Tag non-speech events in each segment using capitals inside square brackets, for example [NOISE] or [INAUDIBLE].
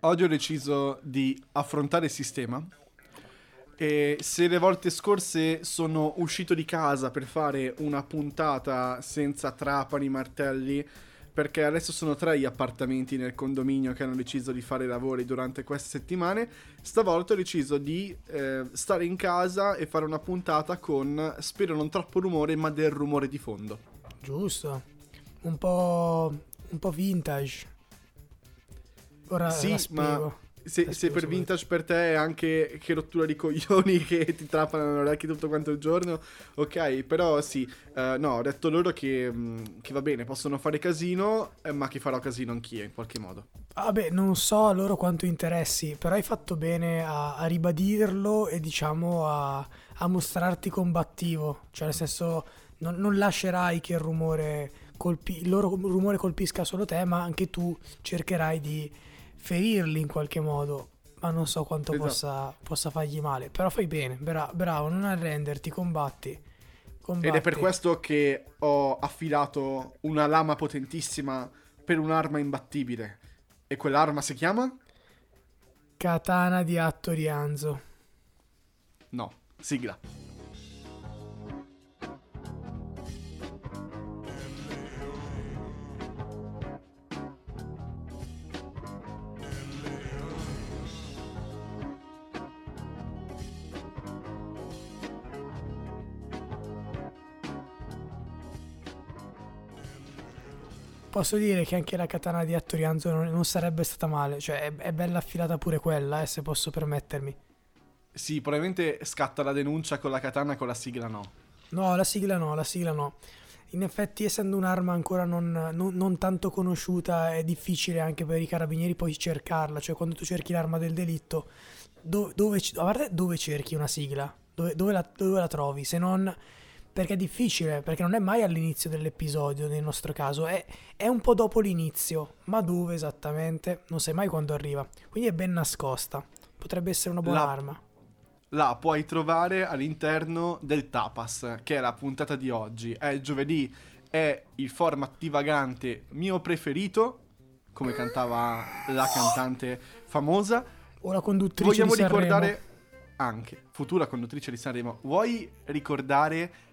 oggi ho deciso di affrontare il sistema. E se le volte scorse sono uscito di casa per fare una puntata senza trapani, martelli, perché adesso sono tre gli appartamenti nel condominio che hanno deciso di fare lavori durante queste settimane, stavolta ho deciso di eh, stare in casa e fare una puntata con, spero non troppo rumore, ma del rumore di fondo. Giusto, un po', un po vintage. Ora sì, ma se, se per vintage per te è anche che rottura di coglioni [LAUGHS] che ti trapano le orecchie tutto quanto il giorno, ok, però sì, uh, no, ho detto loro che, mm, che, va bene, possono fare casino, eh, ma che farò casino anch'io in qualche modo. Vabbè, non so a loro quanto interessi, però hai fatto bene a, a ribadirlo e diciamo a, a, mostrarti combattivo, cioè nel senso non, non lascerai che il rumore, colpi, il loro rumore colpisca solo te, ma anche tu cercherai di ferirli in qualche modo, ma non so quanto esatto. possa, possa, fargli male. Però fai bene, bra- bravo, non arrenderti, combatti. combatti. Ed è per questo che ho affilato una lama potentissima per un'arma imbattibile. E quell'arma si chiama? Katana di Atto Rianzo. No, sigla. Posso dire che anche la katana di Attorianzo non, non sarebbe stata male, cioè è, è bella affilata pure quella, eh, se posso permettermi. Sì, probabilmente scatta la denuncia con la katana, con la sigla no. No, la sigla no, la sigla no. In effetti, essendo un'arma ancora non, non, non, tanto conosciuta, è difficile anche per i carabinieri poi cercarla. Cioè, quando tu cerchi l'arma del delitto, do, dove, dove, cerchi una sigla? Dove, dove, la, dove la trovi? Se non perché è difficile, perché non è mai all'inizio dell'episodio nel nostro caso, è, è, un po' dopo l'inizio, ma dove esattamente? Non sai mai quando arriva, quindi è ben nascosta, potrebbe essere una buona la, arma. La puoi trovare all'interno del tapas, che è la puntata di oggi, è il giovedì, è il format divagante mio preferito, come cantava la cantante famosa. O la conduttrice Vogliamo di ricordare anche, futura conduttrice di Sanremo, vuoi ricordare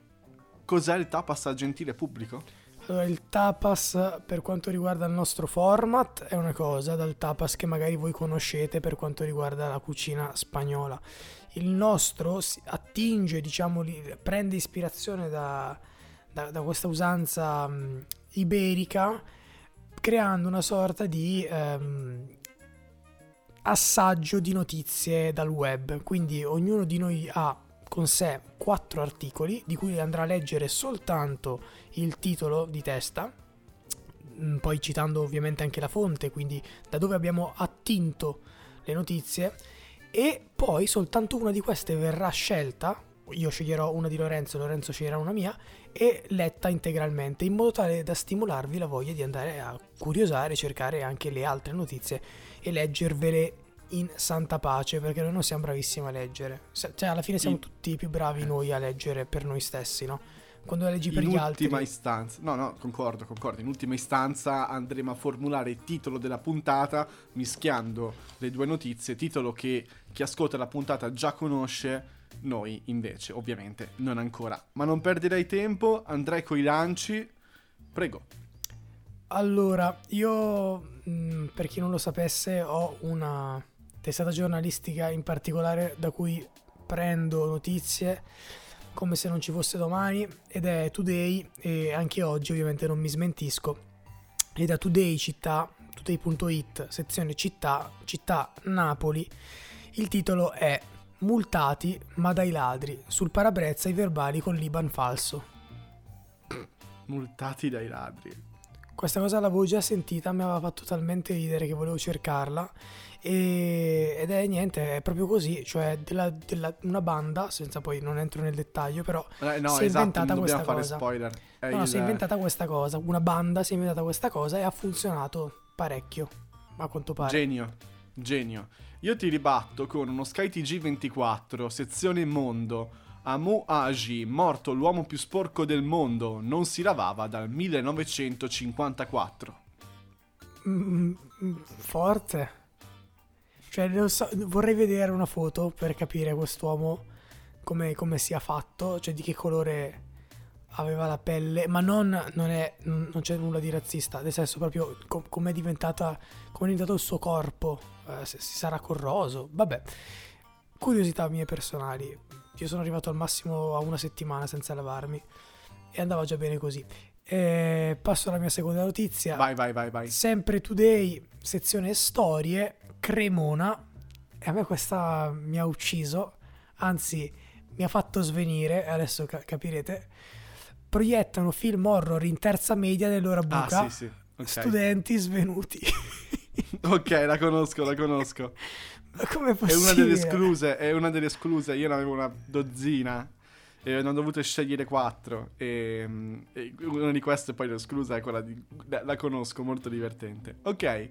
Cos'è il tapas al gentile pubblico? Allora, il tapas per quanto riguarda il nostro format è una cosa, dal tapas che magari voi conoscete per quanto riguarda la cucina spagnola. Il nostro attinge, diciamo, prende ispirazione da, da, da questa usanza um, iberica, creando una sorta di um, assaggio di notizie dal web. Quindi ognuno di noi ha con sé quattro articoli di cui andrà a leggere soltanto il titolo di testa, mm, poi citando ovviamente anche la fonte, quindi da dove abbiamo attinto le notizie, e poi soltanto una di queste verrà scelta, io sceglierò una di Lorenzo, Lorenzo sceglierà una mia, e letta integralmente, in modo tale da stimolarvi la voglia di andare a curiosare, cercare anche le altre notizie e leggervele in santa pace perché noi non siamo bravissimi a leggere. Cioè, alla fine siamo in... tutti più bravi eh. noi a leggere per noi stessi, no? Quando leggi per in gli altri. In ultima istanza, no, no, concordo, concordo. In ultima istanza andremo a formulare il titolo della puntata mischiando le due notizie. Titolo che chi ascolta la puntata già conosce. Noi invece, ovviamente, non ancora. Ma non perderei tempo, andrei coi lanci. Prego. Allora, io, mm, per chi non lo sapesse, ho una testata giornalistica in particolare da cui prendo notizie come se non ci fosse domani ed è Today e anche oggi ovviamente non mi smentisco e da Today città today.it sezione città città Napoli. Il titolo è multati ma dai ladri sul parabrezza i verbali con l'Iban falso multati dai ladri questa cosa l'avevo già sentita mi aveva fatto talmente ridere che volevo cercarla e, ed è niente, è proprio così, cioè della, della, una banda, senza poi non entro nel dettaglio, però eh, no, si è esatto, inventata questa fare cosa. Spoiler. È no, il... si è inventata questa cosa, una banda si è inventata questa cosa e ha funzionato parecchio, a quanto pare. Genio, genio. Io ti ribatto con uno Sky TG24, sezione mondo. Amu Aji, morto l'uomo più sporco del mondo, non si lavava dal 1954. Mm, mm, forte. Cioè, so, vorrei vedere una foto per capire quest'uomo come, come sia fatto, cioè di che colore aveva la pelle, ma non, non, è, non, c'è nulla di razzista, nel senso proprio com- come è diventata, come è diventato il suo corpo, eh, si sarà corroso, vabbè. Curiosità mie personali, io sono arrivato al massimo a una settimana senza lavarmi e andava già bene così. E passo alla mia seconda notizia. Vai, vai, vai, vai. Sempre Today, sezione storie, Cremona. E a me questa mi ha ucciso, anzi mi ha fatto svenire, adesso ca- capirete. Proiettano film horror in terza media nell'ora buca. Ah, sì, sì. ok. Studenti svenuti. [LAUGHS] Ok, la conosco, la conosco. [LAUGHS] Ma come è È possibile? una delle escluse, è una delle escluse. Io ne avevo una dozzina e ne ho dovute scegliere quattro. E, e una di queste poi l'esclusa è quella di... La, la conosco, molto divertente. Ok.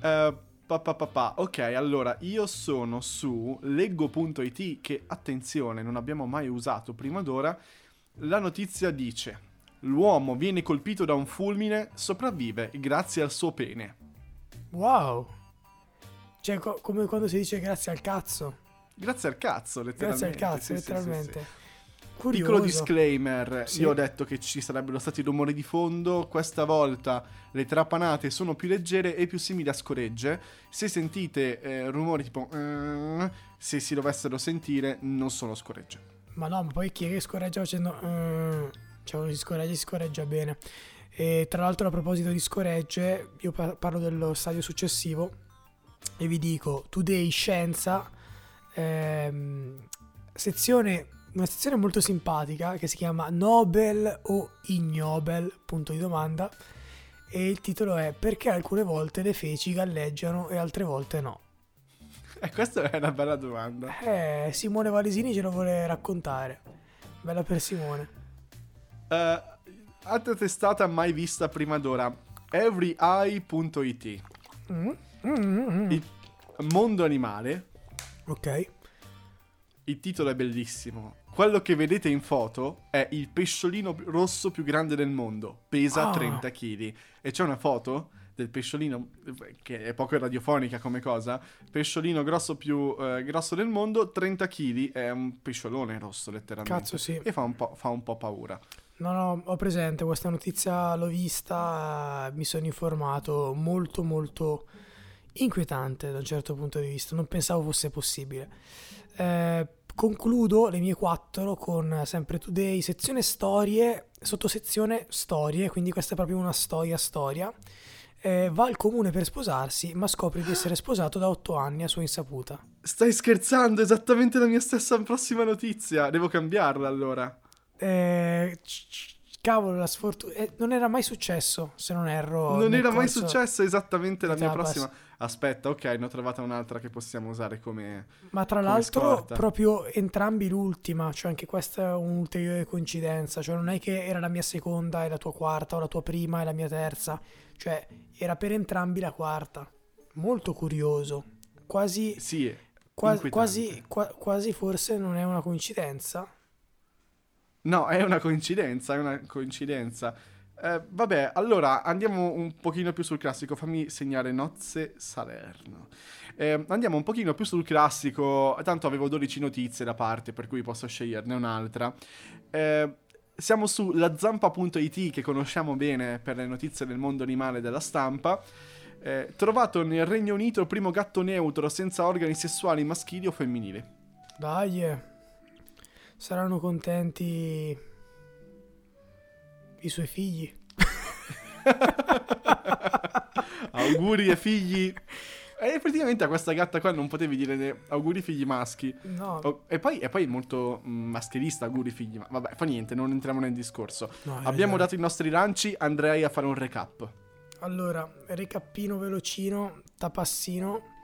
Pa, pa, pa, pa. Ok, allora io sono su leggo.it che, attenzione, non abbiamo mai usato prima d'ora. La notizia dice... L'uomo viene colpito da un fulmine, sopravvive grazie al suo pene. Wow. Cioè, co- come quando si dice grazie al cazzo. Grazie al cazzo, letteralmente. Grazie al cazzo, Sì, letteralmente. sì. Curioso. Piccolo disclaimer, Sì. io ho detto che ci sarebbero stati rumori di fondo, questa volta le trapanate sono più leggere e più simili a scoregge. Se sentite eh, rumori tipo "Mm", se si dovessero sentire non sono scoregge. Ma no, ma poi chi è che scorreggia facendo... mm, cioè, uno si scorreggia, si scorreggia bene. E tra l'altro a proposito di scoregge, io par- parlo dello stadio successivo e vi dico, Today Scienza, ehm, sezione, una sezione molto simpatica che si chiama Nobel o Ignobel, punto di domanda, e il titolo è Perché alcune volte le feci galleggiano e altre volte no. [LAUGHS] E questa è una bella domanda. Eh, Simone Valesini ce lo vuole raccontare. Bella per Simone. Eh, altra testata mai vista prima d'ora, everyeye.it. Mm, mm, mm, mm. Il mondo animale, Ok. Il titolo è bellissimo. Quello che vedete in foto è il pesciolino rosso più grande del mondo. Pesa Ah. 30 kg. E c'è una foto del pesciolino, che è poco radiofonica come cosa. Pesciolino grosso più eh, grosso del mondo, 30 kg. È un pesciolone rosso, letteralmente. Cazzo, sì. E fa un po', fa un po' paura. No, no, ho presente questa notizia, l'ho vista, mi sono informato, molto molto inquietante da un certo punto di vista, non pensavo fosse possibile. Eh, concludo le mie quattro con sempre Today, sezione storie, sottosezione storie, quindi questa è proprio una storia storia. Eh, va al comune per sposarsi, ma scopre di essere sposato da otto anni a sua insaputa. Stai scherzando? Esattamente la mia stessa prossima notizia. Devo cambiarla allora. Eh, cavolo, la sfortuna. eh, non era mai successo, se non erro. non era mai successo esattamente la mia prossima. Aspetta, ok, ne ho trovata un'altra che possiamo usare come. Ma tra come l'altro, scorta. proprio entrambi l'ultima, cioè anche questa è un'ulteriore coincidenza. Cioè, non è che era la mia seconda e la tua quarta, o la tua prima e la mia terza. Cioè, era per entrambi la quarta. Molto curioso. Quasi, Sì, qua- quasi, qua- quasi forse non è una coincidenza. No, è una coincidenza, è una coincidenza. Eh, vabbè, allora andiamo un pochino più sul classico. Fammi segnare Nozze Salerno. Eh, andiamo un pochino più sul classico. Tanto avevo 12 notizie da parte, per cui posso sceglierne un'altra. Eh, siamo su lazampa.it, che conosciamo bene per le notizie del mondo animale della stampa. Eh, trovato nel Regno Unito il primo gatto neutro senza organi sessuali maschili o femminili. Dai, eh. saranno contenti i suoi figli. [LAUGHS] auguri ai figli. E effettivamente a questa gatta qua non potevi dire auguri figli maschi. No, e, poi, e poi è molto mm, maschilista, auguri figli. Ma vabbè, fa niente, non entriamo nel discorso. no, hai Abbiamo dato i nostri lanci, andrei a fare un recap. Allora, recappino velocino, tapassino.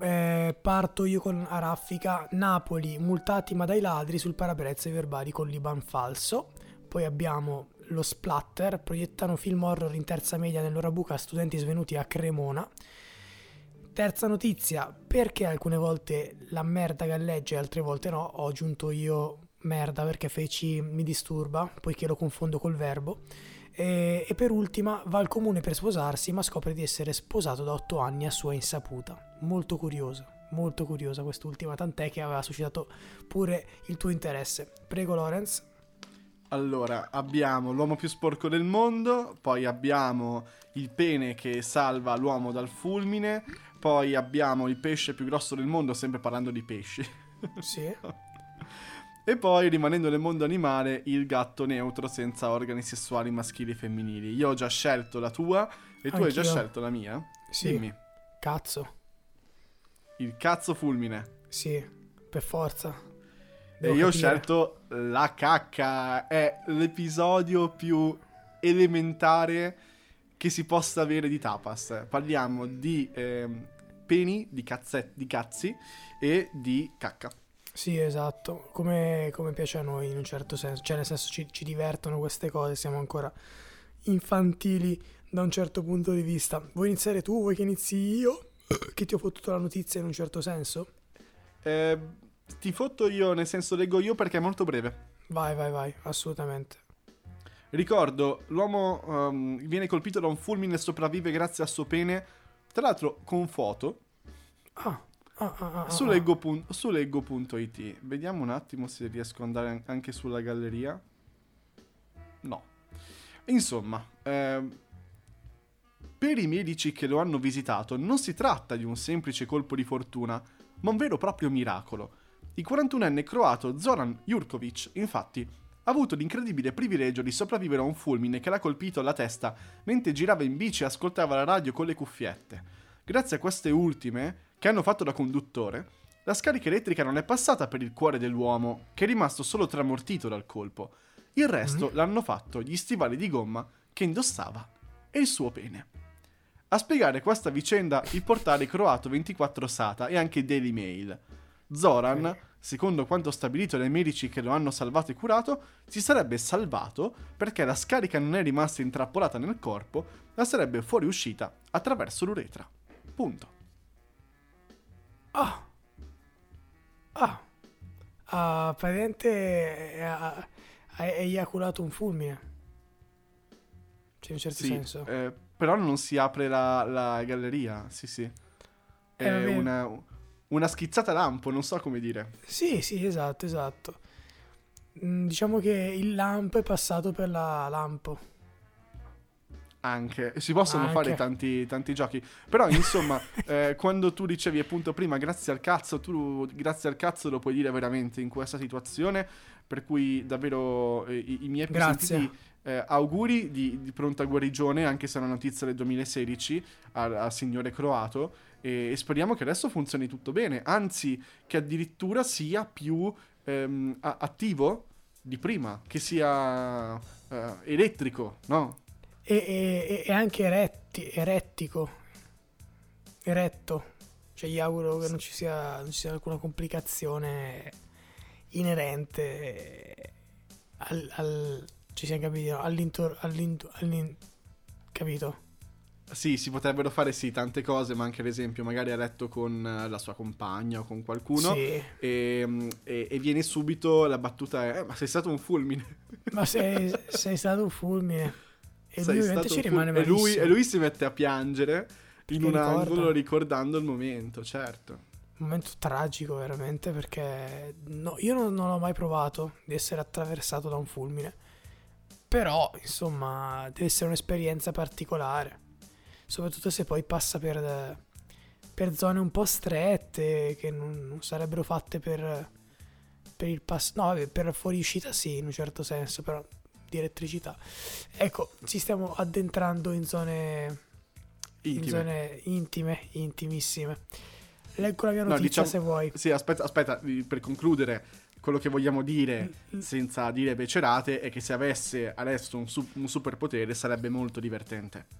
Eh, parto io con a raffica. Napoli, multati ma dai ladri sul parabrezze verbali con l'Iban falso. Poi abbiamo lo splatter, proiettano film horror in terza media nell'ora buca a studenti svenuti a Cremona. Terza notizia, perché alcune volte la merda galleggia e altre volte no? Ho aggiunto io merda perché feci mi disturba, poiché lo confondo col verbo. E, e per ultima va al comune per sposarsi, ma scopre di essere sposato da 8 anni a sua insaputa. Molto curiosa, molto curiosa quest'ultima, tant'è che aveva suscitato pure il tuo interesse. Prego Lorenz. Allora, abbiamo l'uomo più sporco del mondo, poi abbiamo il pene che salva l'uomo dal fulmine, poi abbiamo il pesce più grosso del mondo, sempre parlando di pesci. Sì. [LAUGHS] E poi, rimanendo nel mondo animale, il gatto neutro senza organi sessuali maschili e femminili. Io ho già scelto la tua e tu hai già Anch'io. scelto la mia. Sì. Dimmi. Cazzo. Il cazzo fulmine. Sì, per forza. E io ho scelto la cacca. È l'episodio più elementare che si possa avere di tapas. Parliamo di ehm, peni, di, cazze- di cazzi e di cacca. Sì, esatto, come, come piace a noi in un certo senso, cioè nel senso ci, ci divertono queste cose, siamo ancora infantili da un certo punto di vista. Vuoi iniziare tu, vuoi che inizi io? [COUGHS] Che ti ho fottuto la notizia in un certo senso? Eh, ti fotto io, nel senso leggo io perché è molto breve. Vai, vai, vai, assolutamente. Ricordo, l'uomo ehm, viene colpito da un fulmine e sopravvive grazie al suo pene, tra l'altro con foto, Ah, ah, ah, ah, su ah. leggo.it. su leggo.it. Vediamo un attimo se riesco ad andare an- anche sulla galleria. No. Insomma, ehm, per i medici che lo hanno visitato non si tratta di un semplice colpo di fortuna, ma un vero e proprio miracolo. Il 41enne croato Zoran Jurkovic, infatti, ha avuto l'incredibile privilegio di sopravvivere a un fulmine che l'ha colpito alla testa mentre girava in bici e ascoltava la radio con le cuffiette. Grazie a queste ultime, che hanno fatto da conduttore, la scarica elettrica non è passata per il cuore dell'uomo, che è rimasto solo tramortito dal colpo. Il resto l'hanno fatto gli stivali di gomma che indossava e il suo pene. A spiegare questa vicenda il portale croato 24 Sata e anche Daily Mail. Zoran. Secondo quanto stabilito dai medici che lo hanno salvato e curato, si sarebbe salvato perché la scarica non è rimasta intrappolata nel corpo, ma sarebbe fuoriuscita attraverso l'uretra. Punto. Ah, ah, ah praticamente ha, ha eiaculato un fulmine. Cioè, in un certo Sì, senso. eh, però non si apre la, la galleria, sì sì. È Eh, una, una schizzata lampo, non so come dire. Sì, sì, esatto, esatto. Mm, Diciamo che il lampo è passato per la lampo. Anche, si possono Anche. fare tanti, tanti giochi. Però, insomma, [LAUGHS] eh, quando tu dicevi appunto prima, grazie al cazzo, tu grazie al cazzo lo puoi dire veramente in questa situazione. Per cui davvero eh, i, i miei più sentiti, eh, auguri di, di pronta guarigione, anche se è una notizia del 2016, al, al signore croato. E, e speriamo che adesso funzioni tutto bene. Anzi, che addirittura sia più ehm, a- attivo di prima, che sia eh, elettrico, no? E, e- e anche eretti, erettico. Eretto. Cioè, gli auguro che non ci sia, non ci sia alcuna complicazione inerente al, al ci siamo capiti, no? all'intor, all'into- all'in- capito? Sì, si potrebbero fare sì tante cose, ma anche ad esempio magari a letto con eh, la sua compagna o con qualcuno Sì. e, mm, e- e viene subito la battuta è "Eh, ma sei stato un fulmine. [LAUGHS] Ma sei, sei stato un fulmine. E Sei lui ovviamente ci rimane e lui, malissimo. e lui si mette a piangere in un ricorda. angolo ricordando il momento, certo. Un momento tragico veramente perché no, io non, non ho mai provato di essere attraversato da un fulmine. Però, insomma, deve essere un'esperienza particolare. Soprattutto se poi passa per, per zone un po' strette che non, non sarebbero fatte per, per il pass. No, vabbè, per fuoriuscita sì, in un certo senso, però di elettricità. Ecco, ci stiamo addentrando in zone in Intime. zone intime, intimissime. Leggo la mia No, notizia diciamo- se vuoi. Sì, aspetta, aspetta, per concludere, quello che vogliamo dire Mm, senza dire becerate è che se avesse adesso un, su- un superpotere sarebbe molto divertente.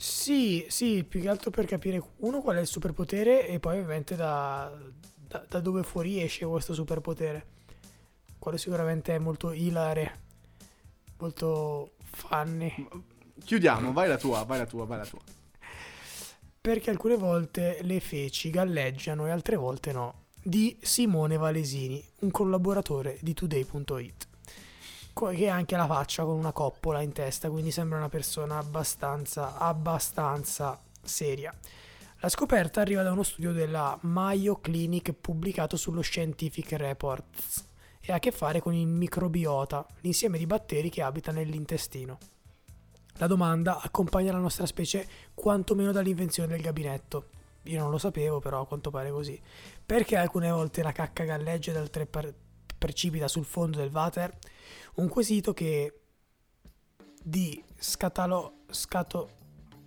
Sì, sì, più che altro per capire uno qual è il superpotere e poi ovviamente da, da, da dove fuoriesce questo superpotere. Quello sicuramente è molto hilare, molto funny. Chiudiamo, vai la tua, vai la tua, vai la tua. Perché alcune volte le feci galleggiano e altre volte no. Di Simone Valesini, un collaboratore di Today.it. che ha anche la faccia con una coppola in testa, quindi sembra una persona abbastanza, abbastanza seria. La scoperta arriva da uno studio della Mayo Clinic pubblicato sullo Scientific Reports e ha a che fare con il microbiota, l'insieme di batteri che abita nell'intestino. La domanda accompagna la nostra specie quantomeno dall'invenzione del gabinetto. Io non lo sapevo, però a quanto pare così. Perché alcune volte la cacca galleggia ed altre par- precipita sul fondo del water? Un quesito che di scatalo, scato,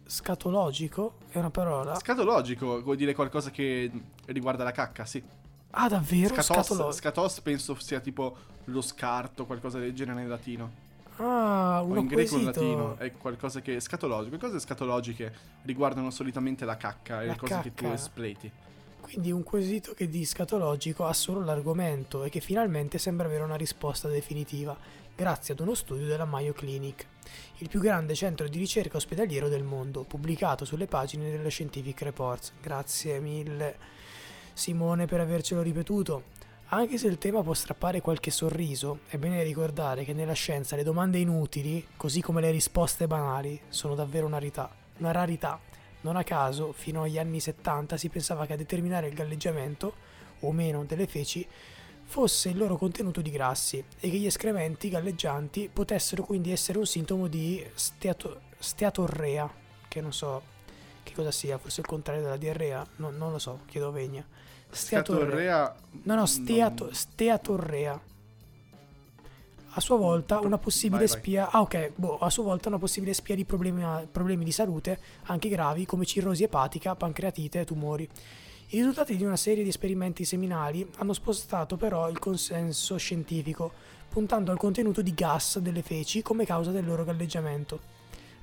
scatologico è una parola? Scatologico, vuol dire qualcosa che riguarda la cacca, sì. Ah, davvero? Scatos, Scatolo- scatos penso sia tipo lo scarto, qualcosa del genere nel latino. Ah, O un in greco o in latino è qualcosa che è scatologico. Le cose scatologiche riguardano solitamente la cacca e La le cose che tu cacca. espleti. Quindi un quesito che di scatologico ha solo l'argomento e che finalmente sembra avere una risposta definitiva, grazie ad uno studio della Mayo Clinic, il più grande centro di ricerca ospedaliero del mondo, pubblicato sulle pagine dello Scientific Reports. Grazie mille Simone per avercelo ripetuto. Anche se il tema può strappare qualche sorriso, è bene ricordare che nella scienza le domande inutili, così come le risposte banali, sono davvero una rarità. Una rarità. Non a caso, fino agli anni 70 si pensava che a determinare il galleggiamento, o meno, delle feci fosse il loro contenuto di grassi e che gli escrementi galleggianti potessero quindi essere un sintomo di steato- steatorrea, che non so che cosa sia, forse il contrario della diarrea, no- non lo so, chiedo Vegna. Scatorrea. No, no, steato- non- steatorrea. A sua volta una possibile Vai, vai. spia. Ah, ok. Boh, a sua volta una possibile spia di problemi, problemi di salute, anche gravi, come cirrosi epatica, pancreatite e tumori. I risultati di una serie di esperimenti seminali hanno spostato però il consenso scientifico, puntando al contenuto di gas delle feci come causa del loro galleggiamento.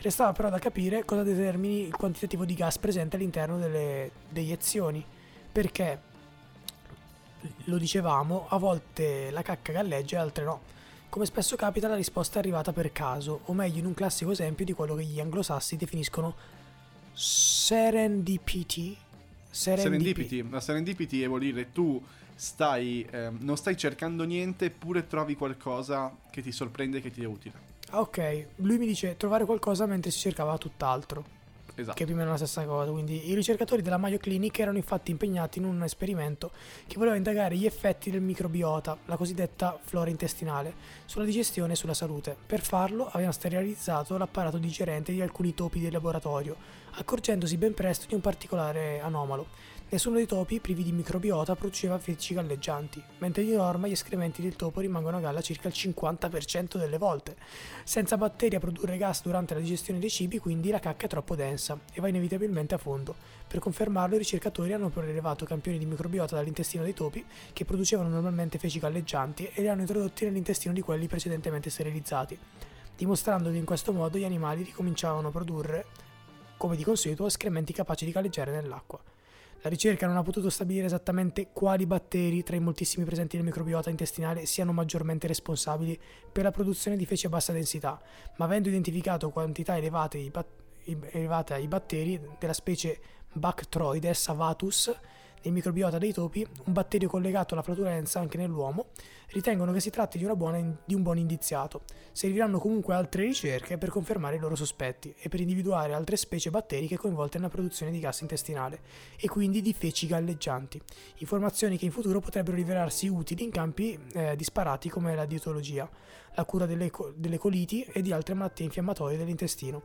Restava però da capire cosa determini il quantitativo di gas presente all'interno delle deiezioni, perché lo dicevamo, a volte la cacca galleggia e altre no. Come spesso capita, la risposta è arrivata per caso, o meglio in un classico esempio di quello che gli anglosassi definiscono serendipity. Serendipity. La serendipity vuol dire tu stai, ehm, non stai cercando niente, eppure trovi qualcosa che ti sorprende e che ti è utile. Ah, ok, lui mi dice trovare qualcosa mentre si cercava tutt'altro. Esatto. che più o meno è la stessa cosa. Quindi i ricercatori della Mayo Clinic erano infatti impegnati in un esperimento che voleva indagare gli effetti del microbiota, la cosiddetta flora intestinale, sulla digestione e sulla salute. Per farlo avevano sterilizzato l'apparato digerente di alcuni topi del laboratorio, accorgendosi ben presto di un particolare anomalo. Nessuno dei topi, privi di microbiota, produceva feci galleggianti, mentre di norma gli escrementi del topo rimangono a galla circa il 50% delle volte. Senza batteri a produrre gas durante la digestione dei cibi, quindi la cacca è troppo densa e va inevitabilmente a fondo. Per confermarlo, i ricercatori hanno prelevato campioni di microbiota dall'intestino dei topi, che producevano normalmente feci galleggianti, e li hanno introdotti nell'intestino di quelli precedentemente sterilizzati, dimostrando che in questo modo gli animali ricominciavano a produrre, come di consueto, escrementi capaci di galleggiare nell'acqua. La ricerca non ha potuto stabilire esattamente quali batteri tra i moltissimi presenti nel microbiota intestinale siano maggiormente responsabili per la produzione di feci a bassa densità, ma avendo identificato quantità elevate, elevate batteri della specie Bactroides avatus nel microbiota dei topi, un batterio collegato alla flatulenza anche nell'uomo, ritengono che si tratti di, buona di un buon indiziato. Serviranno comunque altre ricerche per confermare i loro sospetti e per individuare altre specie batteriche coinvolte nella produzione di gas intestinale e quindi di feci galleggianti. Informazioni che in futuro potrebbero rivelarsi utili in campi eh, disparati come la dietologia, la cura delle, delle coliti e di altre malattie infiammatorie dell'intestino,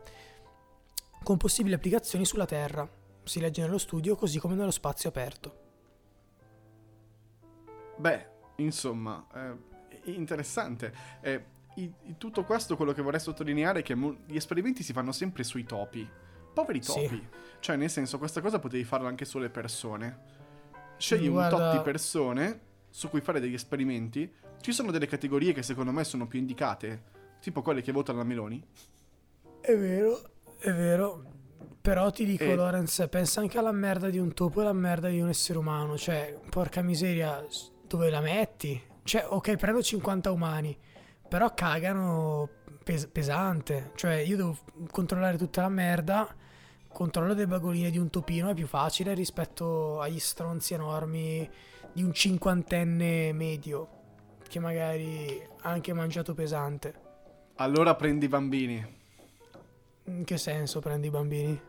con possibili applicazioni sulla Terra. Si legge nello studio così come nello spazio aperto. Beh, insomma, eh, interessante. Eh, i- i- tutto questo, quello che vorrei sottolineare è che mo- gli esperimenti si fanno sempre sui topi. Poveri Sì. topi. Cioè, nel senso, questa cosa potevi farla anche sulle persone. Scegli Guarda- un tot di persone su cui fare degli esperimenti. Ci sono delle categorie che secondo me sono più indicate, tipo quelle che votano la Meloni. È vero, è vero. Però ti dico, E- Lorenz, pensa anche alla merda di un topo e alla merda di un essere umano. Cioè, porca miseria, dove la metti? Cioè, ok, prendo 50 umani, però cagano pes- pesante. Cioè, io devo controllare tutta la merda. Controllo delle bagoline di un topino è più facile rispetto agli stronzi enormi di un cinquantenne medio. che magari ha anche mangiato pesante. Allora prendi i bambini. In che senso prendi i bambini?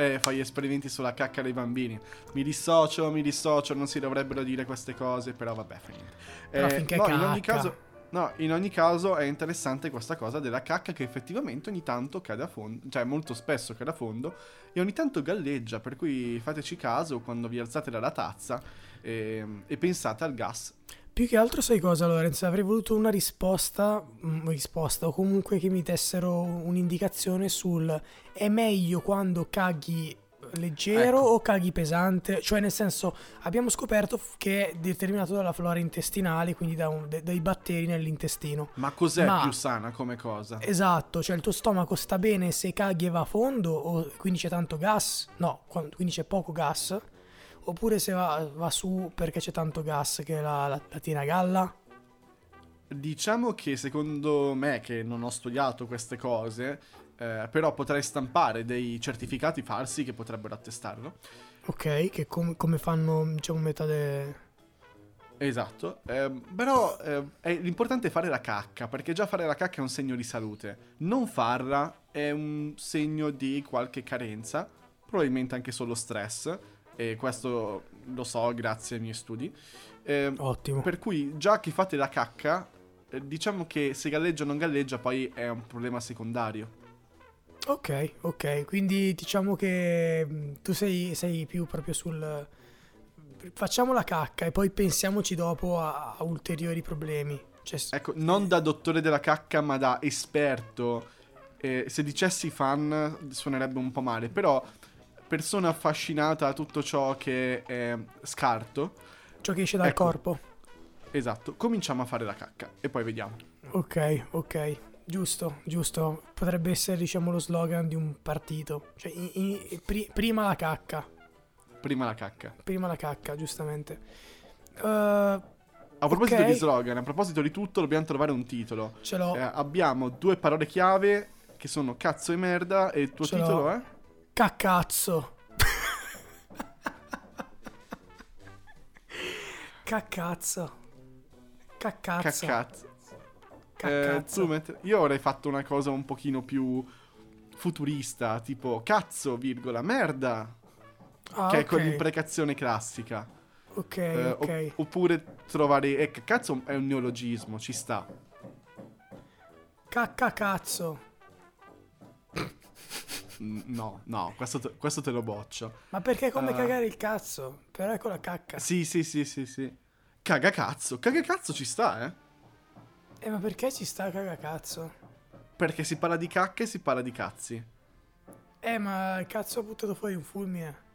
E fai esperimenti sulla cacca dei bambini. Mi dissocio, mi dissocio, non si dovrebbero dire queste cose, però vabbè, fa niente. Però Eh, finché no, cacca. in ogni caso, no, in ogni caso è interessante questa cosa della cacca che effettivamente ogni tanto cade a fondo, cioè molto spesso cade a fondo e ogni tanto galleggia, per cui fateci caso quando vi alzate dalla tazza e, e pensate al gas. Più che altro sai cosa, Lorenzo? Avrei voluto una risposta, mm, risposta o comunque che mi dessero un'indicazione sul è meglio quando caghi leggero Ecco. o caghi pesante? Cioè nel senso abbiamo scoperto che è determinato dalla flora intestinale, quindi da un- de- dai batteri nell'intestino. Ma cos'è Ma- più sana come cosa? Esatto, cioè il tuo stomaco sta bene se caghi e va a fondo o quindi c'è tanto gas? No, quindi c'è poco gas? Oppure se va, va su perché c'è tanto gas che la, la, la tiene a galla? Diciamo che secondo me, che non ho studiato queste cose, eh, però potrei stampare dei certificati falsi che potrebbero attestarlo. Ok, che com- come fanno diciamo metà de... Esatto, ehm, però eh, è- l'importante è fare la cacca, perché già fare la cacca è un segno di salute. Non farla è un segno di qualche carenza, probabilmente anche solo stress, e questo lo so grazie ai miei studi. Ehm, Ottimo. per cui già che fate la cacca, eh, diciamo che se galleggia o non galleggia poi è un problema secondario. Ok, ok, quindi diciamo che mh, tu sei, sei più proprio sul... Facciamo la cacca e poi pensiamoci dopo a, a ulteriori problemi. Cioè, Ecco, non da dottore della cacca, ma da esperto. Eh, se dicessi fan suonerebbe un po' male, però persona affascinata a tutto ciò che è scarto. ciò che esce dal ecco. corpo. Esatto, cominciamo a fare la cacca e poi vediamo. Ok, ok, giusto, giusto. Potrebbe essere, diciamo, lo slogan di un partito. Cioè, i- i- pri- prima la cacca, Prima la cacca. prima la cacca, giustamente. Uh, A proposito Ok. di slogan, a proposito di tutto, dobbiamo trovare un titolo. ce l'ho, Eh, abbiamo due parole chiave che sono cazzo e merda e il tuo Ce l'ho. titolo è? Caccazzo. Caccazzo. Caccazzo. Caccazzo. Eh, Caccazzo. tu met- io avrei fatto una cosa un pochino più futurista, tipo cazzo, virgola, merda, Ah, che è ok. quell'imprecazione classica. Ok, Eh, ok. opp- oppure trovare... Eh, cazzo è un neologismo, ci sta. Caccacazzo. Mm, No, no, questo te, questo te lo boccio. Ma perché è come Ah. cagare il cazzo? Però è con la cacca. Sì, sì, sì, sì, sì. Caga cazzo, caga cazzo ci sta, eh. Eh, ma perché ci sta cagacazzo? Perché si parla di cacca e si parla di cazzi. Eh, ma il cazzo ha buttato fuori un fulmine.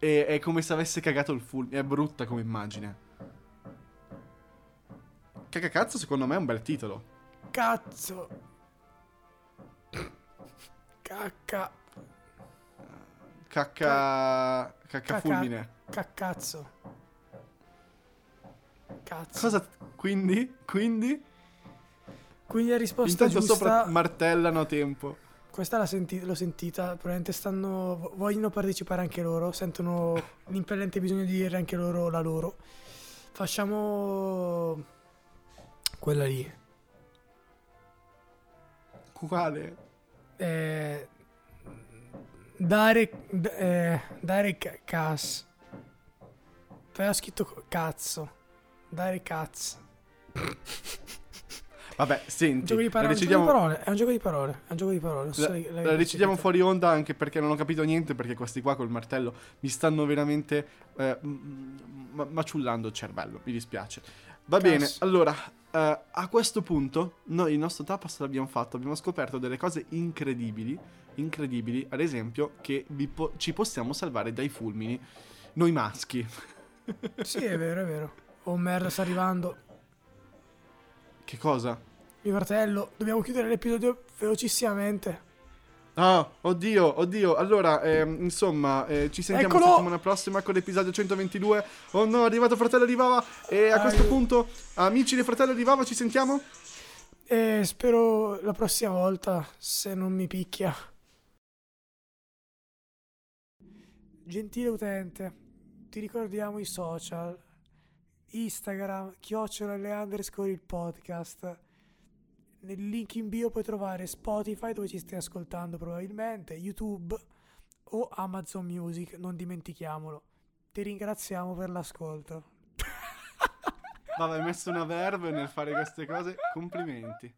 E è come se avesse cagato il fulmine. È brutta come immagine. Caga cazzo secondo me è un bel titolo. Cazzo. Cacca. Cacca... Cacca fulmine. Caccazzo. Cazzo. Cosa... Quindi? Quindi? Quindi la risposta Intanto giusta... sopra martellano a tempo. Questa l'ha senti- l'ho sentita, probabilmente stanno... vo- vogliono partecipare anche loro, sentono [LAUGHS] l'impellente bisogno di dire anche loro la loro. Facciamo... Quella lì. Quale? Eh, dare... d- eh, dare ca- cas. Però scritto cazzo. Dare cazzo. [LAUGHS] Vabbè, senti. gioco di la parole, decidiamo, parole, è un gioco di parole, è un gioco di parole. so la- l'hai la decidiamo fuori onda anche perché non ho capito niente. Perché questi qua col martello mi stanno veramente eh, maciullando il cervello. Mi dispiace. Va Cazzo. bene, allora. eh, a questo punto, noi il nostro tapas l'abbiamo fatto. Abbiamo scoperto delle cose incredibili. Incredibili, ad esempio, che po- ci possiamo salvare dai fulmini. Noi maschi. [LAUGHS] Sì, è vero, è vero. Oh merda, sta arrivando. Che cosa? Mio fratello, dobbiamo chiudere l'episodio velocissimamente. Ah, oddio, oddio. Allora, ehm, insomma, eh, ci sentiamo Eccolo! settimana prossima con l'episodio 122. Oh no, è arrivato fratello di Vava. E a Ai. questo punto, amici del fratello di Vava, ci sentiamo? E spero la prossima volta, se non mi picchia. Gentile utente, ti ricordiamo i social. Instagram, chiocciola le underscore il podcast. Nel link in bio puoi trovare Spotify dove ci stai ascoltando probabilmente, YouTube o Amazon Music, non dimentichiamolo. Ti ringraziamo per l'ascolto. Vabbè, hai messo una verve nel fare queste cose. Complimenti.